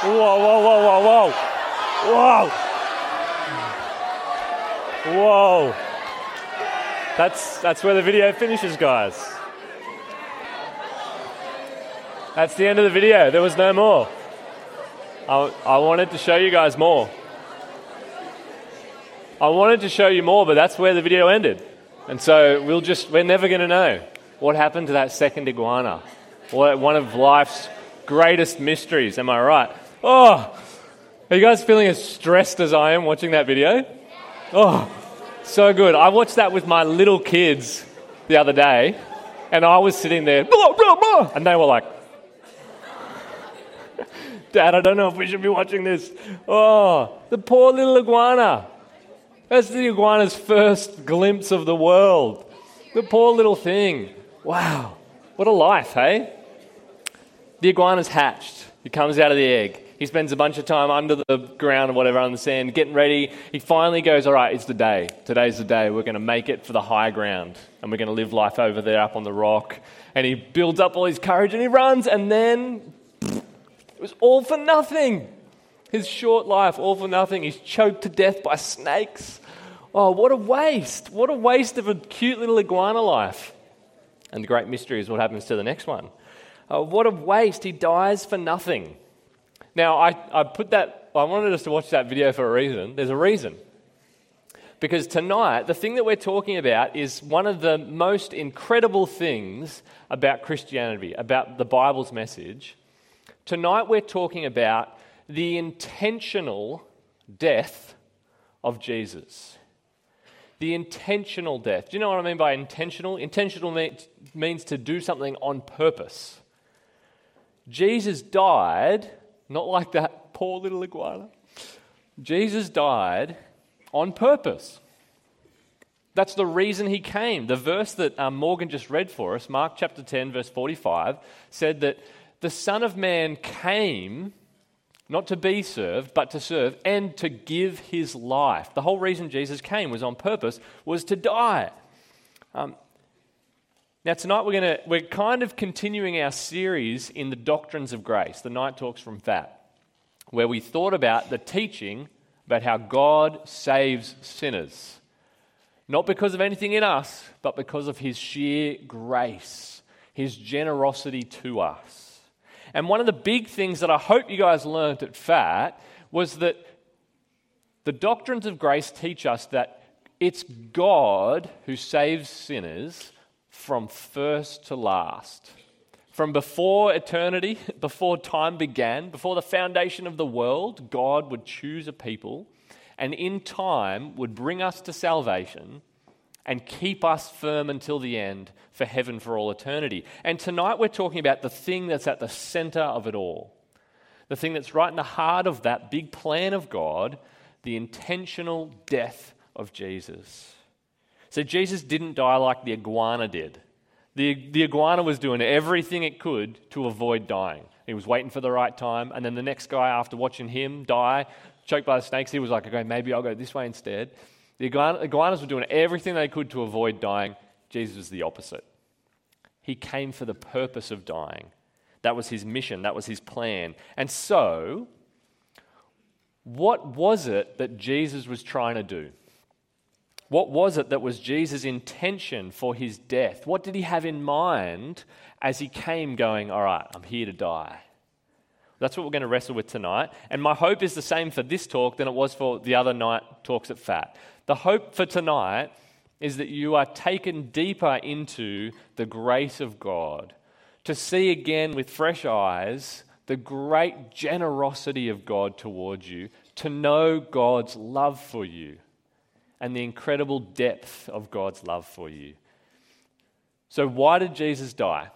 Whoa, whoa, whoa, whoa, whoa. Whoa. Whoa. That's, that's where the video finishes, guys. That's the end of the video. There was no more. I, I wanted to show you guys more. I wanted to show you more, but that's where the video ended. And so we'll just, we're never going to know what happened to that second iguana. One of life's greatest mysteries, am I right? Oh, are you guys feeling as stressed as I am watching that video? Oh, so good. I watched that with my little kids the other day, and I was sitting there, blah, blah, blah, and they were like, Dad, I don't know if we should be watching this. Oh, the poor little iguana. That's the iguana's first glimpse of the world. The poor little thing. Wow, what a life, hey? The iguana's hatched. it comes out of the egg. He spends a bunch of time under the ground or whatever, on the sand, getting ready. He finally goes, All right, it's the day. Today's the day. We're going to make it for the high ground. And we're going to live life over there up on the rock. And he builds up all his courage and he runs. And then it was all for nothing. His short life, all for nothing. He's choked to death by snakes. Oh, what a waste. What a waste of a cute little iguana life. And the great mystery is what happens to the next one. Oh, what a waste. He dies for nothing. Now, I, I put that, I wanted us to watch that video for a reason. There's a reason. Because tonight, the thing that we're talking about is one of the most incredible things about Christianity, about the Bible's message. Tonight, we're talking about the intentional death of Jesus. The intentional death. Do you know what I mean by intentional? Intentional means to do something on purpose. Jesus died not like that poor little iguana. Jesus died on purpose. That's the reason he came. The verse that um, Morgan just read for us, Mark chapter 10, verse 45, said that the Son of Man came not to be served, but to serve and to give his life. The whole reason Jesus came was on purpose, was to die. Um, now, tonight we're, gonna, we're kind of continuing our series in the doctrines of grace, the Night Talks from Phat, where we thought about the teaching about how God saves sinners. Not because of anything in us, but because of his sheer grace, his generosity to us. And one of the big things that I hope you guys learned at Phat was that the doctrines of grace teach us that it's God who saves sinners from first to last. From before eternity, before time began, before the foundation of the world, God would choose a people and in time would bring us to salvation and keep us firm until the end for heaven for all eternity. And tonight we're talking about the thing that's at the center of it all. The thing that's right in the heart of that big plan of God, the intentional death of Jesus. So Jesus didn't die like the iguana did. The, the iguana was doing everything it could to avoid dying. He was waiting for the right time, and then the next guy, after watching him die, choked by the snakes, he was like, okay, maybe I'll go this way instead. The iguana, iguanas were doing everything they could to avoid dying. Jesus was the opposite. He came for the purpose of dying. That was his mission, that was his plan. And so, what was it that Jesus was trying to do? What was it that was Jesus' intention for his death? What did he have in mind as he came, going, All right, I'm here to die? That's what we're going to wrestle with tonight. And my hope is the same for this talk than it was for the other night talks at Phat. The hope for tonight is that you are taken deeper into the grace of God, to see again with fresh eyes the great generosity of God towards you, to know God's love for you and the incredible depth of God's love for you. So, why did Jesus die?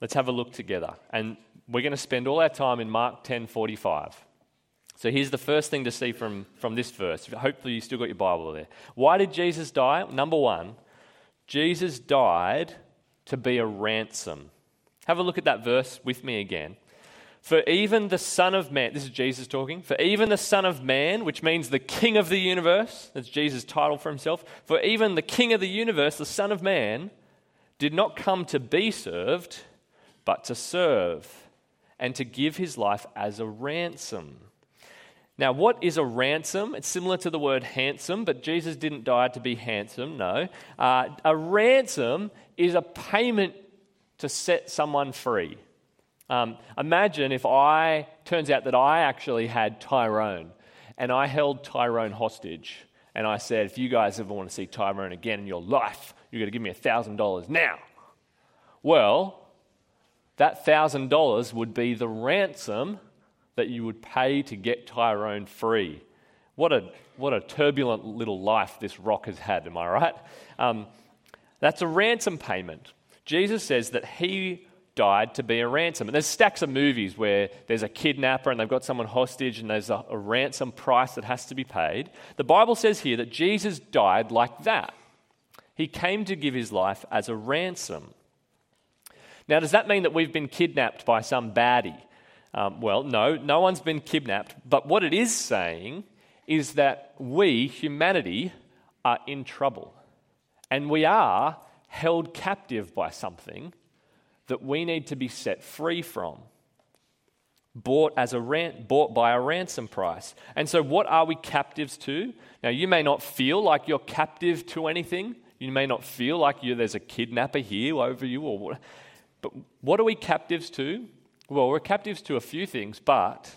Let's have a look together. And we're going to spend all our time in Mark 10 45. So, here's the first thing to see from, from this verse. Hopefully, you still got your Bible there. Why did Jesus die? Number one, Jesus died to be a ransom. Have a look at that verse with me again. For even the Son of Man, this is Jesus talking, for even the Son of Man, which means the King of the universe, that's Jesus' title for himself, for even the King of the universe, the Son of Man, did not come to be served, but to serve and to give his life as a ransom. Now, what is a ransom? It's similar to the word handsome, but Jesus didn't die to be handsome, no. Uh, a ransom is a payment to set someone free. Um, imagine if I, turns out that I actually had Tyrone and I held Tyrone hostage and I said, if you guys ever want to see Tyrone again in your life, you're going to give me $1,000 now. Well, that $1,000 would be the ransom that you would pay to get Tyrone free. What a, what a turbulent little life this rock has had, am I right? Um, that's a ransom payment. Jesus says that he died to be a ransom. And there's stacks of movies where there's a kidnapper and they've got someone hostage and there's a, a ransom price that has to be paid. The Bible says here that Jesus died like that. He came to give his life as a ransom. Now, does that mean that we've been kidnapped by some baddie? Um, well, no, no one's been kidnapped. But what it is saying is that we, humanity, are in trouble. And we are held captive by something that we need to be set free from. Bought, as a ran- bought by a ransom price. And so, what are we captives to? Now, you may not feel like you're captive to anything. You may not feel like there's a kidnapper here over you, or what. But what are we captives to? Well, we're captives to a few things, but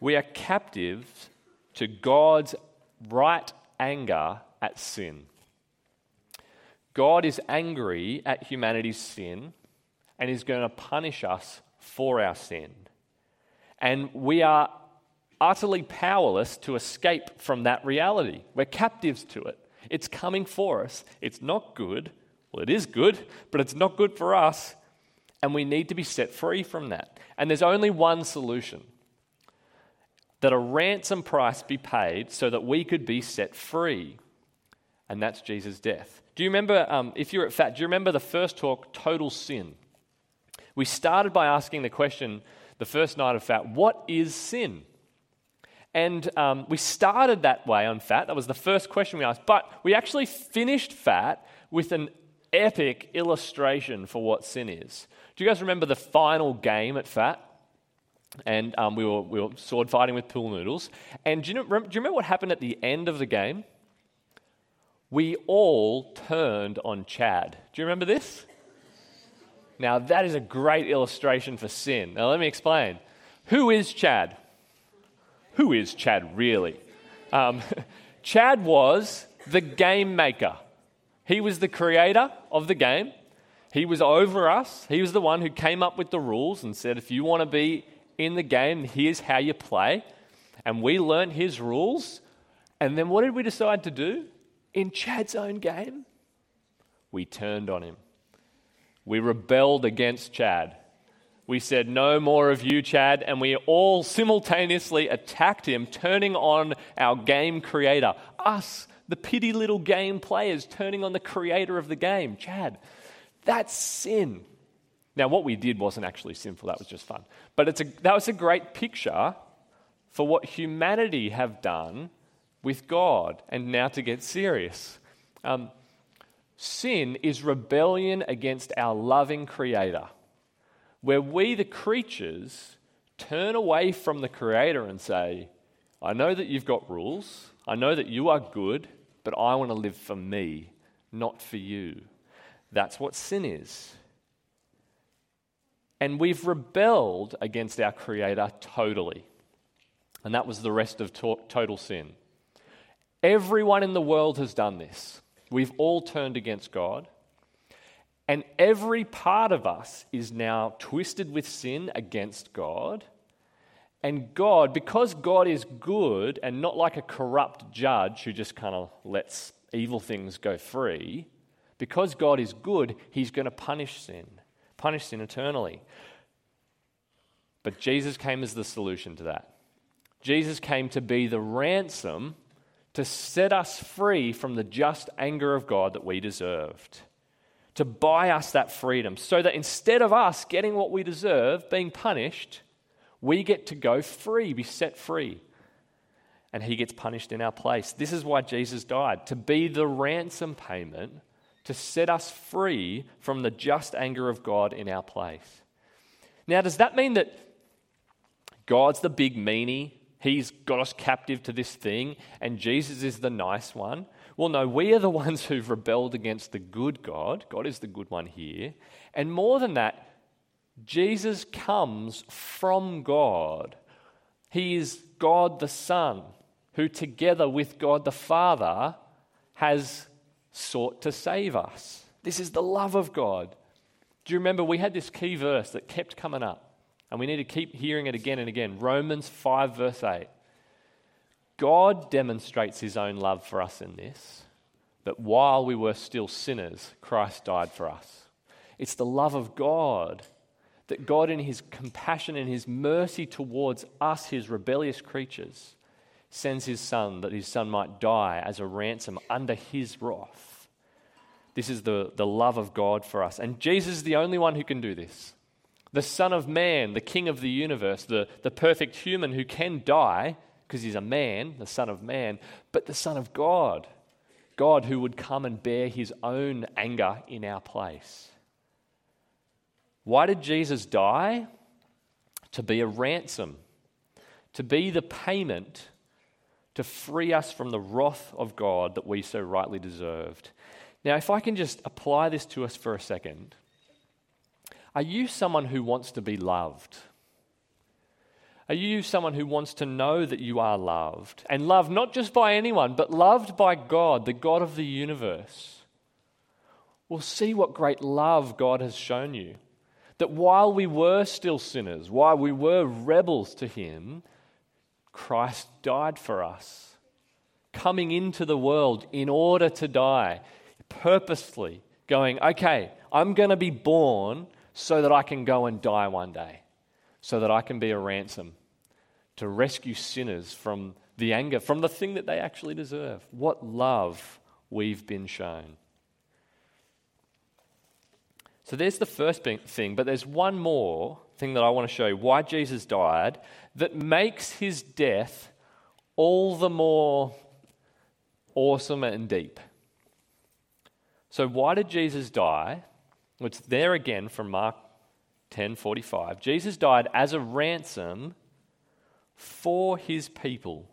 we are captives to God's right anger at sin. God is angry at humanity's sin and is going to punish us for our sin. And we are utterly powerless to escape from that reality. We're captives to it. It's coming for us. It's not good. Well, it is good, but it's not good for us and we need to be set free from that. And there's only one solution that a ransom price be paid so that we could be set free, and that's Jesus' death. Do you remember, um, if you're at Phat, do you remember the first talk, Total Sin? We started by asking the question the first night of Phat, what is sin? And um, we started that way on Phat. That was the first question we asked. But we actually finished Phat with an epic illustration for what sin is. Do you guys remember the final game at Phat? And um, we, were, we were sword fighting with pool noodles. And do you, know, do you remember what happened at the end of the game? We all turned on Chad. Do you remember this? Now, that is a great illustration for sin. Now, let me explain. Who is Chad? Who is Chad really? Um, Chad was the game maker. He was the creator of the game. He was over us. He was the one who came up with the rules and said, if you want to be in the game, here's how you play. And we learned his rules. And then what did we decide to do? In Chad's own game, we turned on him. We rebelled against Chad. We said, No more of you, Chad. And we all simultaneously attacked him, turning on our game creator. Us, the pity little game players, turning on the creator of the game, Chad. That's sin. Now, what we did wasn't actually sinful, that was just fun. But it's a, that was a great picture for what humanity have done with God. And now to get serious. Um, sin is rebellion against our loving Creator, where we, the creatures, turn away from the Creator and say, I know that you've got rules, I know that you are good, but I want to live for me, not for you. That's what sin is. And we've rebelled against our Creator totally. And that was the rest of to- total sin. Everyone in the world has done this. We've all turned against God. And every part of us is now twisted with sin against God. And God, because God is good and not like a corrupt judge who just kind of lets evil things go free, because God is good, He's going to punish sin, punish sin eternally. But Jesus came as the solution to that. Jesus came to be the ransom to set us free from the just anger of God that we deserved, to buy us that freedom, so that instead of us getting what we deserve, being punished, we get to go free, be set free. And he gets punished in our place. This is why Jesus died, to be the ransom payment to set us free from the just anger of God in our place. Now, does that mean that God's the big meanie? He's got us captive to this thing, and Jesus is the nice one? Well, no, we are the ones who've rebelled against the good God. God is the good one here. And more than that, Jesus comes from God. He is God the Son, who together with God the Father has sought to save us. This is the love of God. Do you remember we had this key verse that kept coming up? And we need to keep hearing it again and again. Romans 5, verse 8. God demonstrates his own love for us in this that while we were still sinners, Christ died for us. It's the love of God that God, in his compassion and his mercy towards us, his rebellious creatures, sends his son that his son might die as a ransom under his wrath. This is the, the love of God for us. And Jesus is the only one who can do this. The Son of Man, the King of the universe, the, the perfect human who can die because he's a man, the Son of Man, but the Son of God. God who would come and bear his own anger in our place. Why did Jesus die? To be a ransom, to be the payment to free us from the wrath of God that we so rightly deserved. Now, if I can just apply this to us for a second, are you someone who wants to be loved? Are you someone who wants to know that you are loved? And loved not just by anyone, but loved by God, the God of the universe? Well, see what great love God has shown you. That while we were still sinners, while we were rebels to Him, Christ died for us, coming into the world in order to die, purposefully going, okay, I'm going to be born so that I can go and die one day, so that I can be a ransom to rescue sinners from the anger, from the thing that they actually deserve. What love we've been shown. So there's the first thing, but there's one more thing that I want to show you why Jesus died that makes his death all the more awesome and deep. So, why did Jesus die? It's there again from Mark 10:45. Jesus died as a ransom for his people.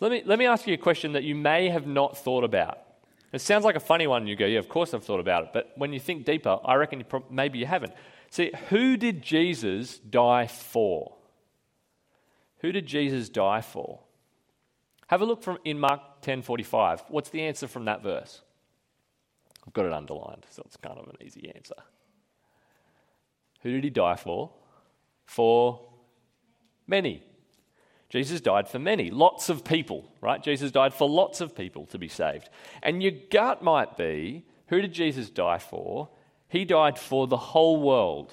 Let me, let me ask you a question that you may have not thought about. It sounds like a funny one. You go, yeah, of course I've thought about it. But when you think deeper, I reckon you pro- maybe you haven't. See, who did Jesus die for? Who did Jesus die for? Have a look from in Mark 10:45. What's the answer from that verse? I've got it underlined, so it's kind of an easy answer. Who did he die for? For many. Jesus died for many, lots of people, right? Jesus died for lots of people to be saved. And your gut might be who did Jesus die for? He died for the whole world.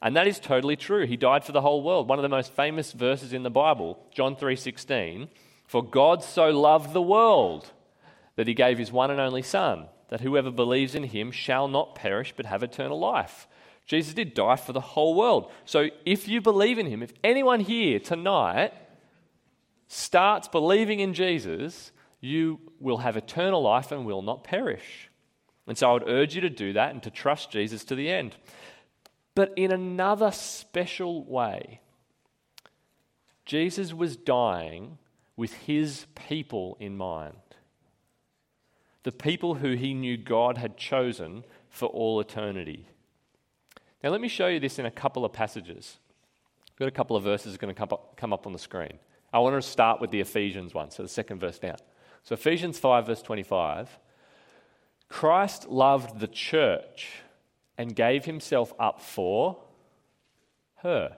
And that is totally true. He died for the whole world. One of the most famous verses in the Bible, John 3:16, for God so loved the world that he gave his one and only son, that whoever believes in him shall not perish but have eternal life. Jesus did die for the whole world. So if you believe in him, if anyone here tonight starts believing in Jesus, you will have eternal life and will not perish. And so I would urge you to do that and to trust Jesus to the end. But in another special way, Jesus was dying with his people in mind. The people who he knew God had chosen for all eternity. Now, let me show you this in a couple of passages. I've got a couple of verses going to come up on the screen. I want to start with the Ephesians one, so the second verse down. So, Ephesians 5, verse 25. Christ loved the church and gave himself up for her.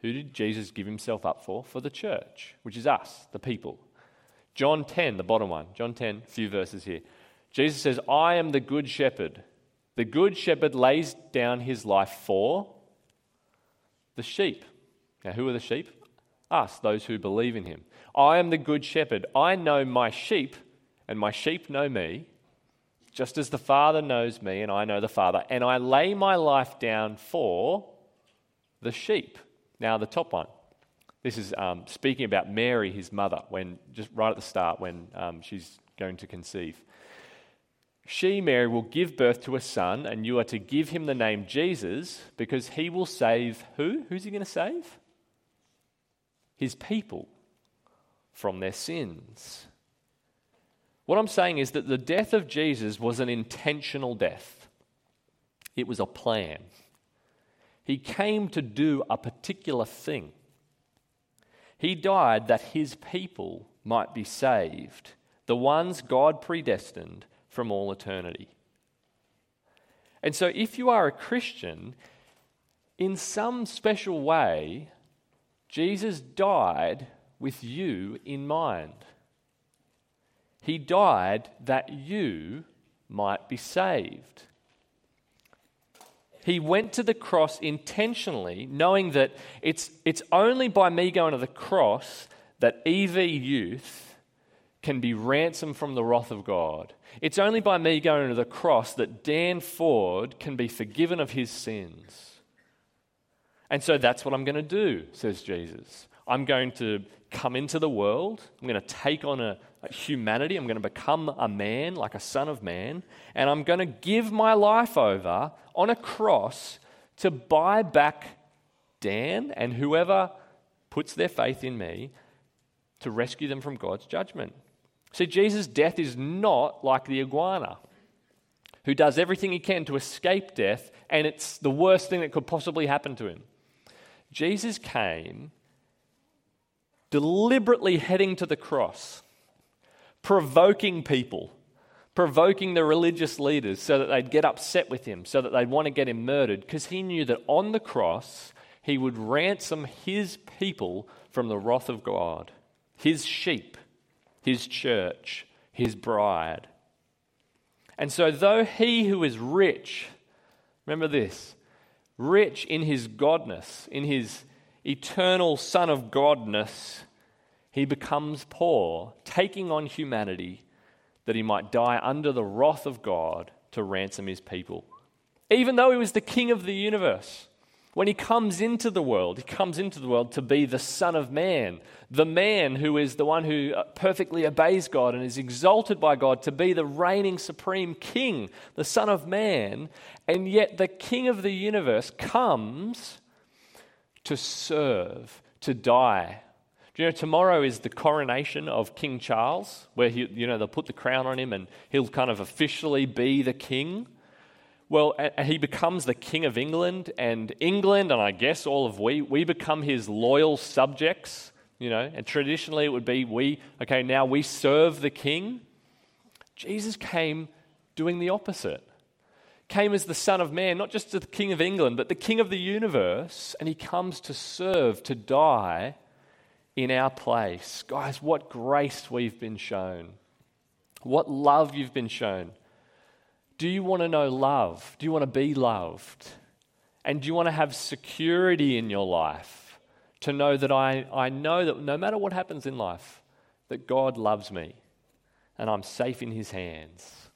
Who did Jesus give himself up for? For the church, which is us, the people. John 10, the bottom one. John 10, a few verses here. Jesus says, I am the good shepherd. The good shepherd lays down his life for the sheep. Now, who are the sheep? Us, those who believe in him. I am the good shepherd. I know my sheep, and my sheep know me, just as the Father knows me, and I know the Father. And I lay my life down for the sheep. Now, the top one. This is um, speaking about Mary, his mother, when just right at the start when um, she's going to conceive. She, Mary, will give birth to a son, and you are to give him the name Jesus because he will save who? Who's he going to save? His people from their sins. What I'm saying is that the death of Jesus was an intentional death, it was a plan. He came to do a particular thing. He died that his people might be saved, the ones God predestined from all eternity. And so, if you are a Christian, in some special way, Jesus died with you in mind. He died that you might be saved. He went to the cross intentionally, knowing that it's, it's only by me going to the cross that EV youth can be ransomed from the wrath of God. It's only by me going to the cross that Dan Ford can be forgiven of his sins. And so that's what I'm going to do, says Jesus. I'm going to come into the world. I'm going to take on a, a humanity. I'm going to become a man, like a son of man. And I'm going to give my life over on a cross to buy back Dan and whoever puts their faith in me to rescue them from God's judgment. See, Jesus' death is not like the iguana who does everything he can to escape death, and it's the worst thing that could possibly happen to him. Jesus came deliberately heading to the cross, provoking people, provoking the religious leaders so that they'd get upset with him, so that they'd want to get him murdered, because he knew that on the cross he would ransom his people from the wrath of God, his sheep his church, his bride. And so, though he who is rich, remember this, rich in his godness, in his eternal Son of Godness, he becomes poor, taking on humanity that he might die under the wrath of God to ransom his people. Even though he was the king of the universe, when he comes into the world, he comes into the world to be the Son of Man, the man who is the one who uh, perfectly obeys God and is exalted by God to be the reigning supreme king, the Son of Man. And yet, the King of the universe comes to serve, to die. Do you know, tomorrow is the coronation of King Charles, where he, you know, they'll put the crown on him and he'll kind of officially be the king. Well, he becomes the King of England, and England, and I guess all of we, we become his loyal subjects, you know, and traditionally it would be we, okay, now we serve the King. Jesus came doing the opposite. Came as the Son of Man, not just the King of England, but the King of the universe, and he comes to serve, to die in our place. Guys, what grace we've been shown. What love you've been shown. Do you want to know love? Do you want to be loved? And do you want to have security in your life to know that I, I know that no matter what happens in life, that God loves me and I'm safe in his hands?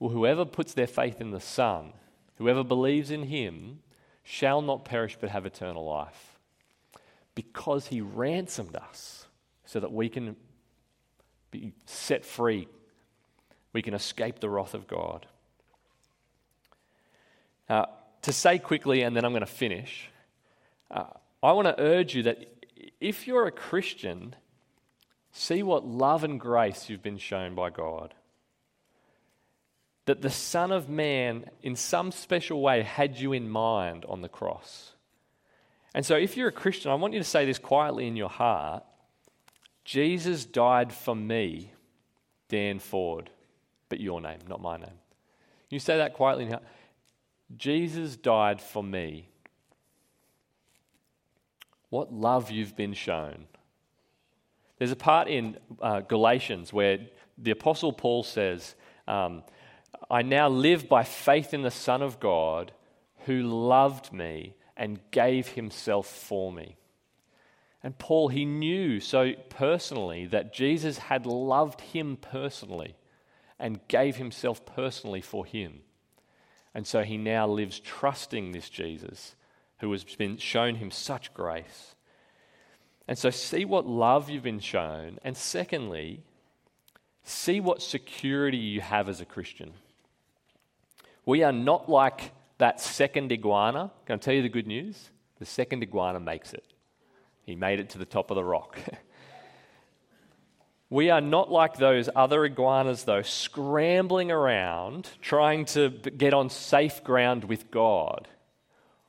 Well, whoever puts their faith in the Son, whoever believes in him, shall not perish but have eternal life. Because he ransomed us so that we can be set free we can escape the wrath of God. Uh, to say quickly, and then I'm going to finish, uh, I want to urge you that if you're a Christian, see what love and grace you've been shown by God. That the Son of Man, in some special way, had you in mind on the cross. And so, if you're a Christian, I want you to say this quietly in your heart Jesus died for me, Dan Ford but your name, not my name. You say that quietly in your heart. Jesus died for me. What love you've been shown. There's a part in uh, Galatians where the Apostle Paul says, um, I now live by faith in the Son of God who loved me and gave himself for me. And Paul, he knew so personally that Jesus had loved him personally and gave himself personally for him. And so he now lives trusting this Jesus who has been shown him such grace. And so see what love you've been shown. And secondly, see what security you have as a Christian. We are not like that second iguana. Can I tell you the good news? The second iguana makes it. He made it to the top of the rock. we are not like those other iguanas, though, scrambling around trying to get on safe ground with God.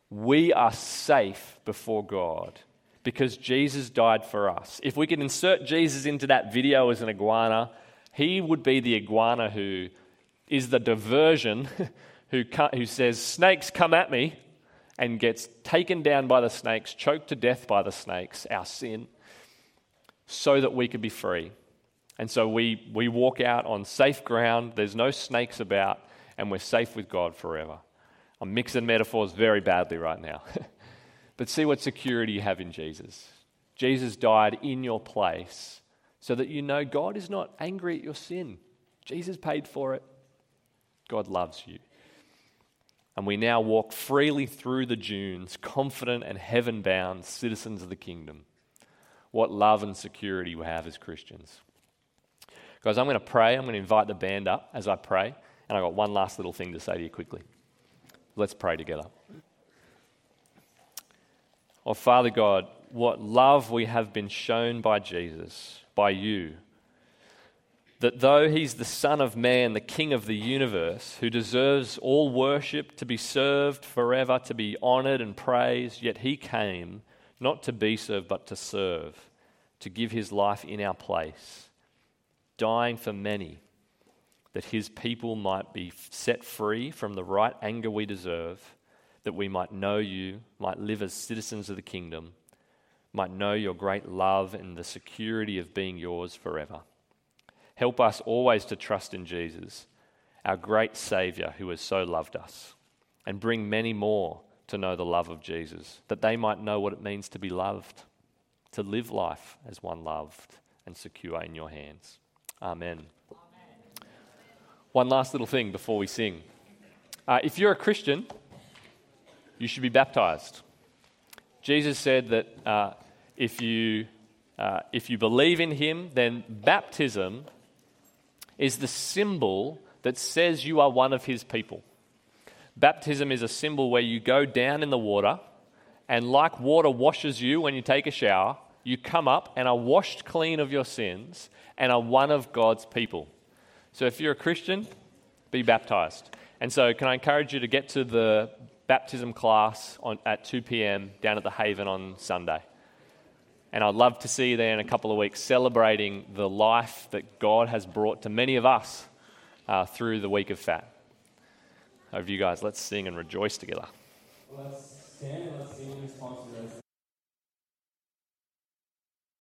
We are safe before God because Jesus died for us. If we could insert Jesus into that video as an iguana, he would be the iguana who is the diversion who, who says, Snakes, come at me, and gets taken down by the snakes, choked to death by the snakes, our sin, so that we could be free. And so we, we walk out on safe ground, there's no snakes about, and we're safe with God forever. I'm mixing metaphors very badly right now. but see what security you have in Jesus. Jesus died in your place so that you know God is not angry at your sin. Jesus paid for it. God loves you. And we now walk freely through the dunes, confident and heaven bound citizens of the kingdom. What love and security we have as Christians. Guys, I'm going to pray. I'm going to invite the band up as I pray. And I've got one last little thing to say to you quickly. Let's pray together. Oh, Father God, what love we have been shown by Jesus, by you. That though he's the Son of Man, the King of the universe, who deserves all worship, to be served forever, to be honored and praised, yet he came not to be served, but to serve, to give his life in our place, dying for many, that his people might be set free from the right anger we deserve that we might know you, might live as citizens of the kingdom, might know your great love and the security of being yours forever. Help us always to trust in Jesus, our great Saviour who has so loved us, and bring many more to know the love of Jesus, that they might know what it means to be loved, to live life as one loved and secure in your hands. Amen. Amen. One last little thing before we sing. Uh, if you're a Christian, you should be baptized. Jesus said that uh, if, you, uh, if you believe in him, then baptism is the symbol that says you are one of his people. Baptism is a symbol where you go down in the water, and like water washes you when you take a shower, you come up and are washed clean of your sins and are one of God's people. So if you're a Christian, be baptized. And so, can I encourage you to get to the baptism class on, at 2 p.m. down at the Haven on Sunday. And I'd love to see you there in a couple of weeks celebrating the life that God has brought to many of us uh, through the week of Phat. Over you guys, let's sing and rejoice together. Let's stand, let's sing